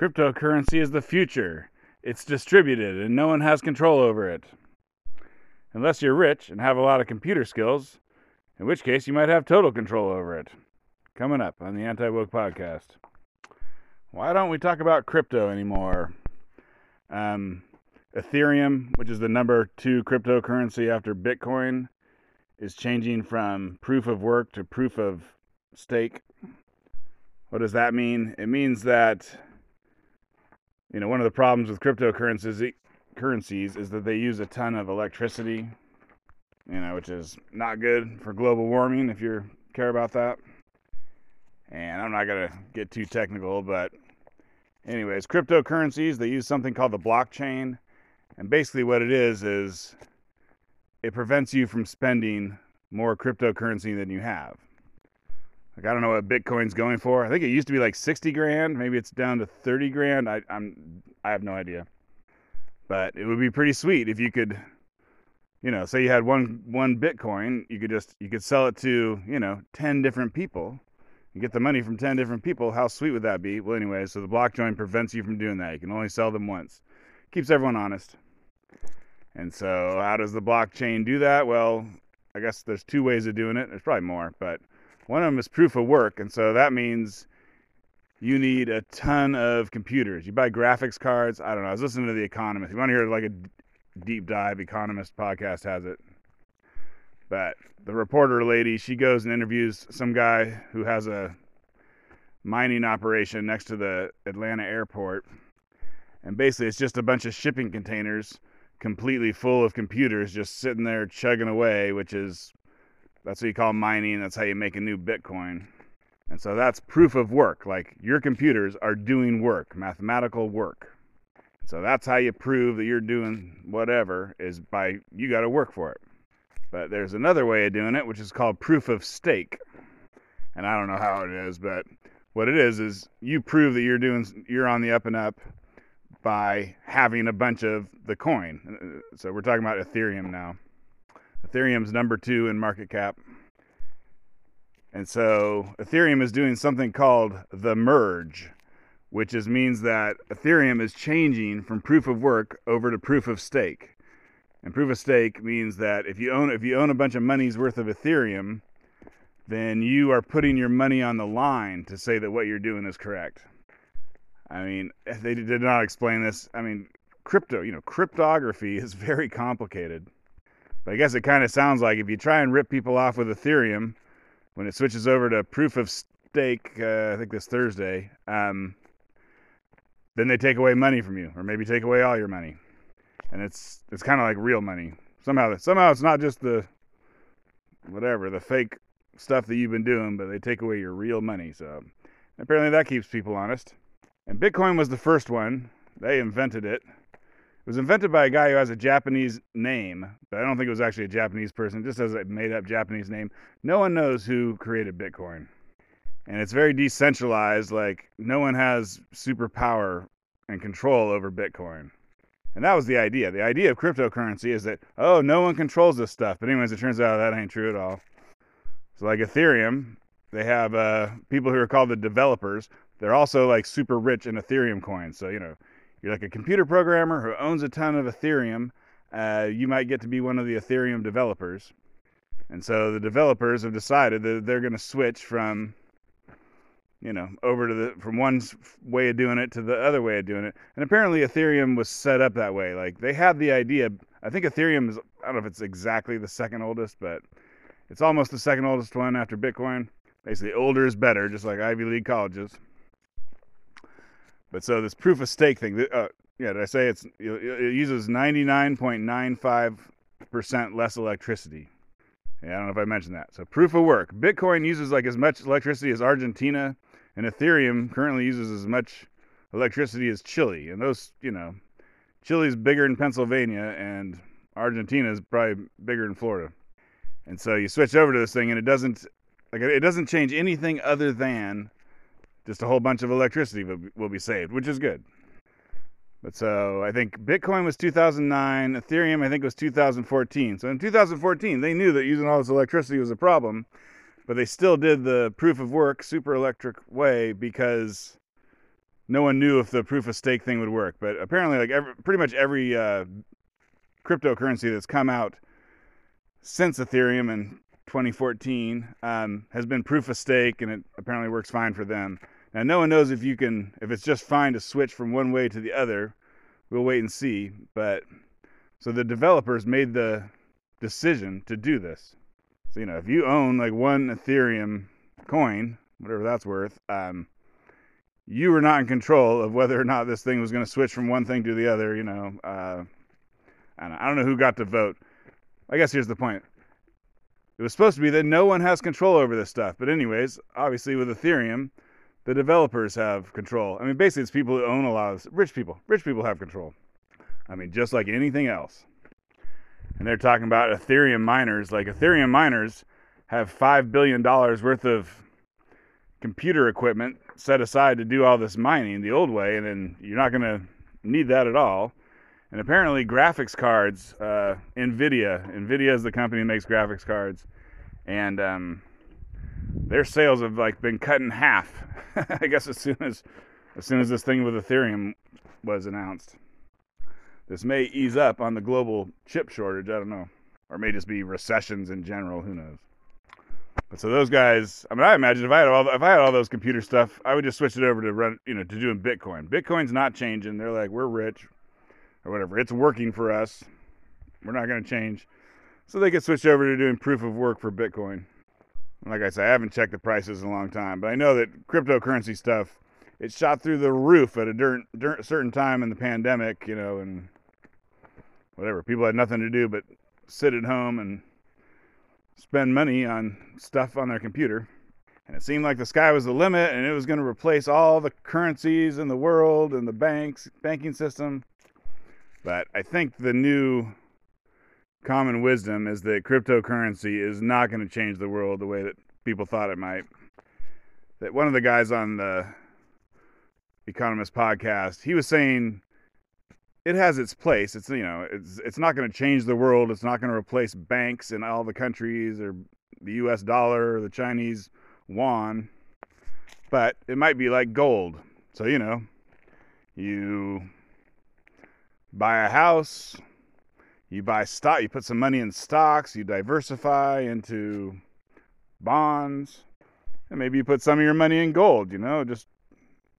Cryptocurrency is the future. It's distributed and no one has control over it. Unless you're rich and have a lot of computer skills, in which case you might have total control over it. Coming up on the Anti Woke Podcast. Why don't we talk about crypto anymore? Um, Ethereum, which is the number two cryptocurrency after Bitcoin, is changing from proof of work to proof of stake. What does that mean? It means that you know, one of the problems with cryptocurrencies currencies is that they use a ton of electricity, you know, which is not good for global warming if you care about that. And I'm not going to get too technical, but anyways, cryptocurrencies, they use something called the blockchain. And basically what it is is it prevents you from spending more cryptocurrency than you have. Like I don't know what Bitcoin's going for. I think it used to be like 60 grand. Maybe it's down to 30 grand. I, I'm I have no idea. But it would be pretty sweet if you could, you know, say you had one one Bitcoin, you could just you could sell it to you know 10 different people. You get the money from 10 different people. How sweet would that be? Well, anyway, so the blockchain prevents you from doing that. You can only sell them once. Keeps everyone honest. And so, how does the blockchain do that? Well, I guess there's two ways of doing it. There's probably more, but one of them is proof of work, and so that means you need a ton of computers. You buy graphics cards. I don't know. I was listening to The Economist. You want to hear like a deep dive? Economist podcast has it. But the reporter lady, she goes and interviews some guy who has a mining operation next to the Atlanta airport. And basically, it's just a bunch of shipping containers completely full of computers just sitting there chugging away, which is that's what you call mining. That's how you make a new Bitcoin. And so that's proof of work. Like your computers are doing work, mathematical work. So that's how you prove that you're doing whatever is by you got to work for it. But there's another way of doing it, which is called proof of stake. And I don't know how it is, but what it is is you prove that you're doing you're on the up and up by having a bunch of the coin. Uh, so we're talking about Ethereum now. Ethereum's number two in market cap. And so Ethereum is doing something called the merge, which is means that Ethereum is changing from proof of work over to proof of stake. And proof of stake means that if you own if you own a bunch of money's worth of Ethereum, then you are putting your money on the line to say that what you're doing is correct. I mean, they did not explain this. I mean, crypto, you know, cryptography is very complicated. But I guess it kind of sounds like if you try and rip people off with Ethereum, when it switches over to proof of stake, uh, I think this Thursday, um, then they take away money from you, or maybe take away all your money, and it's it's kind of like real money. Somehow, somehow it's not just the whatever the fake stuff that you've been doing, but they take away your real money. So apparently that keeps people honest. And Bitcoin was the first one. They invented it. It was invented by a guy who has a Japanese name, but I don't think it was actually a Japanese person. It just has a made up Japanese name. No one knows who created Bitcoin. And it's very decentralized. Like, no one has superpower and control over Bitcoin. And that was the idea. The idea of cryptocurrency is that, oh, no one controls this stuff. But, anyways, it turns out that ain't true at all. So, like Ethereum, they have uh, people who are called the developers. They're also like super rich in Ethereum coins. So, you know, you're like a computer programmer who owns a ton of Ethereum, uh, you might get to be one of the Ethereum developers. And so the developers have decided that they're going to switch from, you know, over to the from one way of doing it to the other way of doing it. And apparently Ethereum was set up that way. Like they had the idea. I think Ethereum is. I don't know if it's exactly the second oldest, but it's almost the second oldest one after Bitcoin. Basically, older is better, just like Ivy League colleges. But so this proof of stake thing, uh, yeah, did I say it's it uses 99.95% less electricity? Yeah, I don't know if I mentioned that. So proof of work. Bitcoin uses like as much electricity as Argentina, and Ethereum currently uses as much electricity as Chile. And those, you know, Chile's bigger than Pennsylvania, and Argentina is probably bigger than Florida. And so you switch over to this thing, and it doesn't like it doesn't change anything other than just a whole bunch of electricity will, will be saved, which is good. But so I think Bitcoin was 2009, Ethereum I think was 2014. So in 2014, they knew that using all this electricity was a problem, but they still did the proof of work super electric way because no one knew if the proof of stake thing would work. But apparently, like every, pretty much every uh, cryptocurrency that's come out since Ethereum in 2014 um, has been proof of stake, and it apparently works fine for them. Now, no one knows if you can, if it's just fine to switch from one way to the other. We'll wait and see. But so the developers made the decision to do this. So you know, if you own like one Ethereum coin, whatever that's worth, um, you were not in control of whether or not this thing was going to switch from one thing to the other. You know, uh, I, don't know, I don't know who got to vote. I guess here's the point. It was supposed to be that no one has control over this stuff. But anyways, obviously with Ethereum, the developers have control. I mean, basically, it's people who own a lot of rich people. Rich people have control. I mean, just like anything else. And they're talking about Ethereum miners. Like Ethereum miners have five billion dollars worth of computer equipment set aside to do all this mining the old way, and then you're not going to need that at all. And apparently, graphics cards, uh, Nvidia, Nvidia is the company that makes graphics cards, and um, their sales have like been cut in half. I guess as soon as as soon as this thing with Ethereum was announced, this may ease up on the global chip shortage. I don't know, or may just be recessions in general. Who knows? But so those guys, I mean, I imagine if I had all if I had all those computer stuff, I would just switch it over to run, you know, to doing Bitcoin. Bitcoin's not changing. They're like, we're rich, or whatever. It's working for us. We're not going to change. So they could switch over to doing proof of work for Bitcoin. Like I said, I haven't checked the prices in a long time, but I know that cryptocurrency stuff it shot through the roof at a certain time in the pandemic, you know, and whatever. People had nothing to do but sit at home and spend money on stuff on their computer. And it seemed like the sky was the limit and it was going to replace all the currencies in the world and the banks, banking system. But I think the new common wisdom is that cryptocurrency is not going to change the world the way that people thought it might. That one of the guys on the Economist podcast, he was saying it has its place. It's you know, it's it's not going to change the world. It's not going to replace banks in all the countries or the U.S. dollar or the Chinese yuan, but it might be like gold. So you know, you buy a house, you buy stock, you put some money in stocks, you diversify into bonds, and maybe you put some of your money in gold. You know, just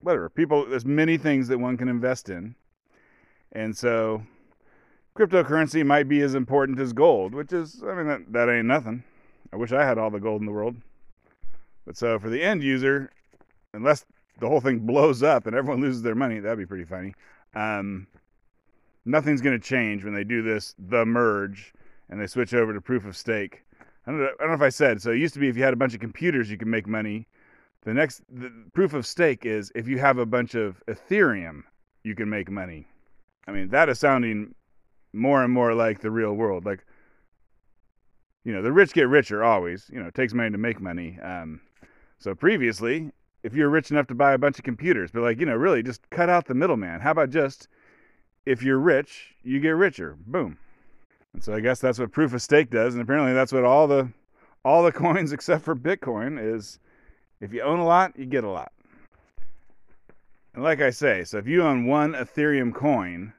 whatever. People, there's many things that one can invest in and so cryptocurrency might be as important as gold, which is, I mean, that, that ain't nothing. I wish I had all the gold in the world. But so for the end user, unless the whole thing blows up and everyone loses their money, that'd be pretty funny. Um, nothing's going to change when they do this, the merge, and they switch over to proof of stake. I don't, know, I don't know if I said. So it used to be if you had a bunch of computers, you could make money. The next the proof of stake is if you have a bunch of Ethereum, you can make money. I mean, that is sounding more and more like the real world. Like, you know, the rich get richer always. You know, it takes money to make money. Um, so previously, if you're rich enough to buy a bunch of computers, but like, you know, really just cut out the middleman. How about just if you're rich, you get richer. Boom. And so I guess that's what proof of stake does, and apparently that's what all the all the coins except for Bitcoin is if you own a lot, you get a lot. And like I say, so if you own one Ethereum coin,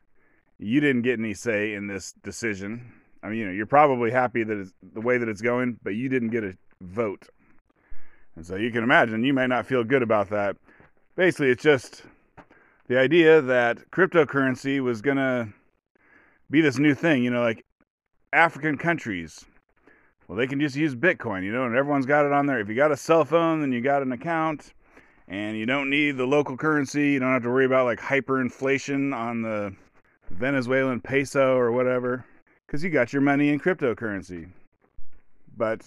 you didn't get any say in this decision. I mean, you know, you're probably happy that it's the way that it's going, but you didn't get a vote. And so you can imagine you may not feel good about that. Basically, it's just the idea that cryptocurrency was going to be this new thing, you know, like African countries. Well, they can just use Bitcoin, you know, and everyone's got it on there. If you got a cell phone, then you got an account and you don't need the local currency. You don't have to worry about like hyperinflation on the Venezuelan peso or whatever because you got your money in cryptocurrency. But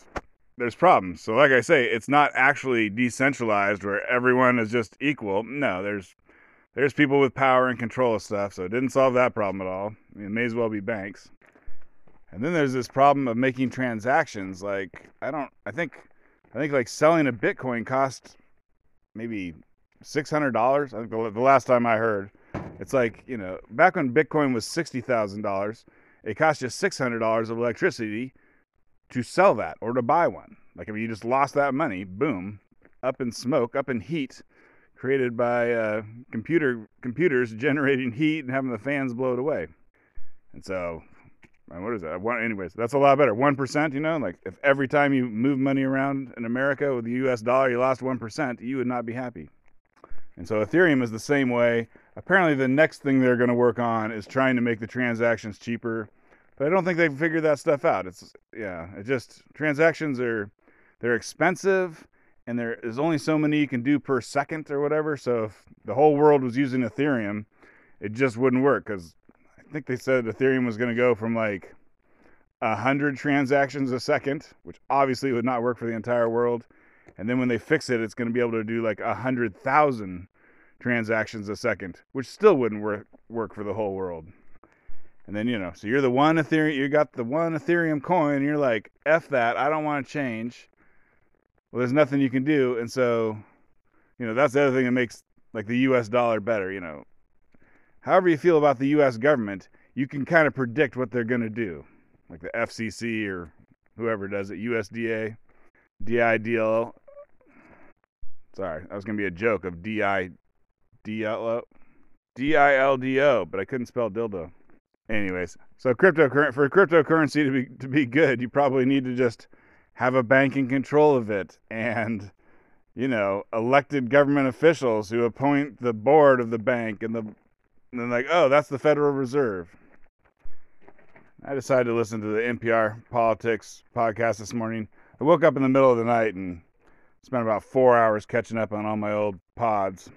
there's problems. So, like I say, it's not actually decentralized where everyone is just equal. No, there's there's people with power and control of stuff. So it didn't solve that problem at all. I mean, it may as well be banks. And then there's this problem of making transactions. Like I don't. I think I think like selling a Bitcoin costs maybe six hundred dollars. I think the, last time I heard, it's like you know back when Bitcoin was sixty thousand dollars, it cost you six hundred dollars of electricity to sell that or to buy one. Like if you just lost that money, boom, up in smoke, up in heat, created by uh, computer computers generating heat and having the fans blow it away. And so, what is that? One, anyways, that's a lot better. One percent, you know, like if every time you move money around in America with the U.S. dollar, you lost one percent, you would not be happy. And so Ethereum is the same way. Apparently, the next thing they're going to work on is trying to make the transactions cheaper. But I don't think they've figured that stuff out. It's yeah, it just transactions are they're expensive and there is only so many you can do per second or whatever. So if the whole world was using Ethereum, it just wouldn't work because I think they said Ethereum was going to go from like a hundred transactions a second, which obviously would not work for the entire world. And then when they fix it, it's going to be able to do like a hundred thousand transactions a second, which still wouldn't work work for the whole world. And then you know, so you're the one Ethereum, you got the one Ethereum coin, you're like, "F that, I don't want to change." Well, there's nothing you can do. And so, you know, that's the other thing that makes like the US dollar better, you know. However you feel about the US government, you can kind of predict what they're going to do. Like the FCC or whoever does it, USDA, DIDL. Sorry, that was going to be a joke of DI DILDO, but I couldn't spell dildo. Anyways, so cryptocurrency for cryptocurrency to be to be good, you probably need to just have a bank in control of it and you know elected government officials who appoint the board of the bank and the and like oh that's the federal reserve. I decided to listen to the npr politics podcast this morning. I woke up in the middle of the night and spent about four hours catching up on all my old pods.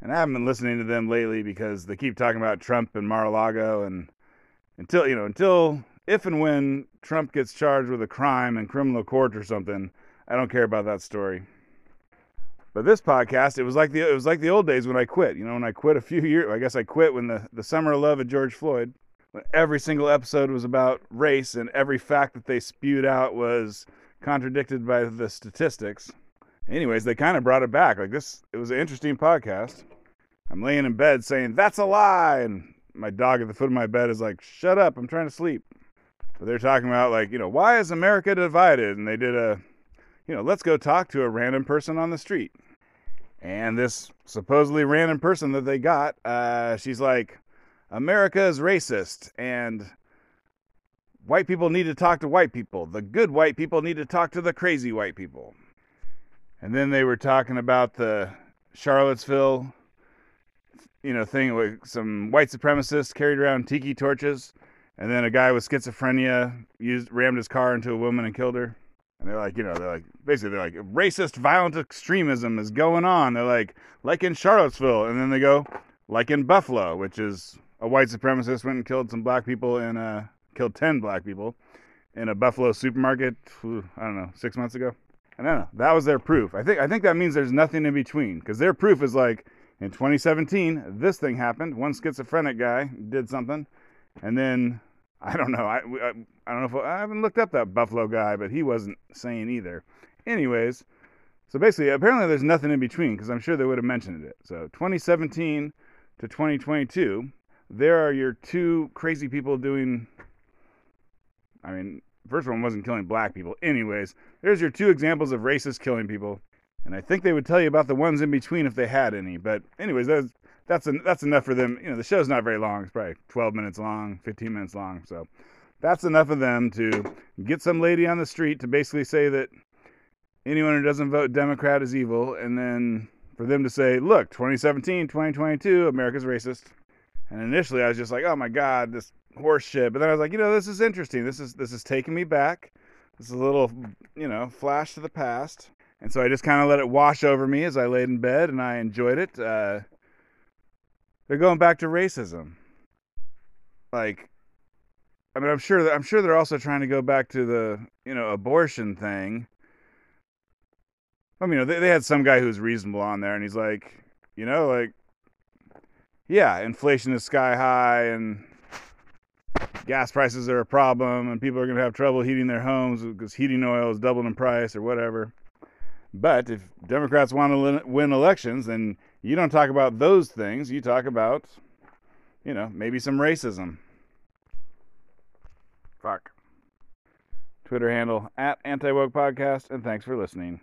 And i haven't been listening to them lately because they keep talking about trump and mar-a-lago and until you know until if and when Trump gets charged with a crime in criminal court or something, I don't care about that story. But this podcast, it was like the it was like the old days when I quit. You know, when I quit a few years, I guess I quit when the the summer of love of George Floyd. When every single episode was about race and every fact that they spewed out was contradicted by the statistics. Anyways, they kind of brought it back. Like this, it was an interesting podcast. I'm laying in bed saying that's a lie, and my dog at the foot of my bed is like, "Shut up! I'm trying to sleep." But they're talking about like, you know, why is America divided? And they did a, you know, let's go talk to a random person on the street. And this supposedly random person that they got, uh, she's like, America is racist and white people need to talk to white people. The good white people need to talk to the crazy white people. And then they were talking about the Charlottesville, you know, thing with some white supremacists carried around tiki torches and then a guy with schizophrenia used rammed his car into a woman and killed her. And they're like, you know, they're like, basically, they're like, racist, violent extremism is going on. They're like, like in Charlottesville. And then they go, like in Buffalo, which is a white supremacist went and killed some black people and uh, killed 10 black people in a Buffalo supermarket, I don't know, six months ago. I don't know. That was their proof. I think, I think that means there's nothing in between because their proof is like, in 2017, this thing happened. One schizophrenic guy did something. And then I don't know. I, I, I don't know if I haven't looked up that Buffalo guy, but he wasn't saying either. Anyways, so basically, apparently there's nothing in between because I'm sure they would have mentioned it. So 2017 to 2022, there are your two crazy people doing. I mean, first one wasn't killing black people. Anyways, there's your two examples of racists killing people. And I think they would tell you about the ones in between if they had any. But anyways, that's that's that's enough for them. You know, the show's not very long. It's probably 12 minutes long, 15 minutes long. So that's enough of them to get some lady on the street to basically say that anyone who doesn't vote Democrat is evil, and then for them to say, look, 2017, 2022, America's racist. And initially, I was just like, oh my god, this horse shit. But then I was like, you know, this is interesting. This is this is taking me back. This is a little, you know, flash to the past. And so I just kind of let it wash over me as I laid in bed, and I enjoyed it. Uh, they're going back to racism. Like, I mean, I'm sure that I'm sure they're also trying to go back to the you know abortion thing. I mean, you know, they, they had some guy who's reasonable on there, and he's like, you know, like, yeah, inflation is sky high, and gas prices are a problem, and people are going to have trouble heating their homes because heating oil is doubled in price or whatever. But if Democrats want to win elections, then you don't talk about those things. You talk about, you know, maybe some racism. Fuck. Twitter handle at Anti Woke Podcast, and thanks for listening.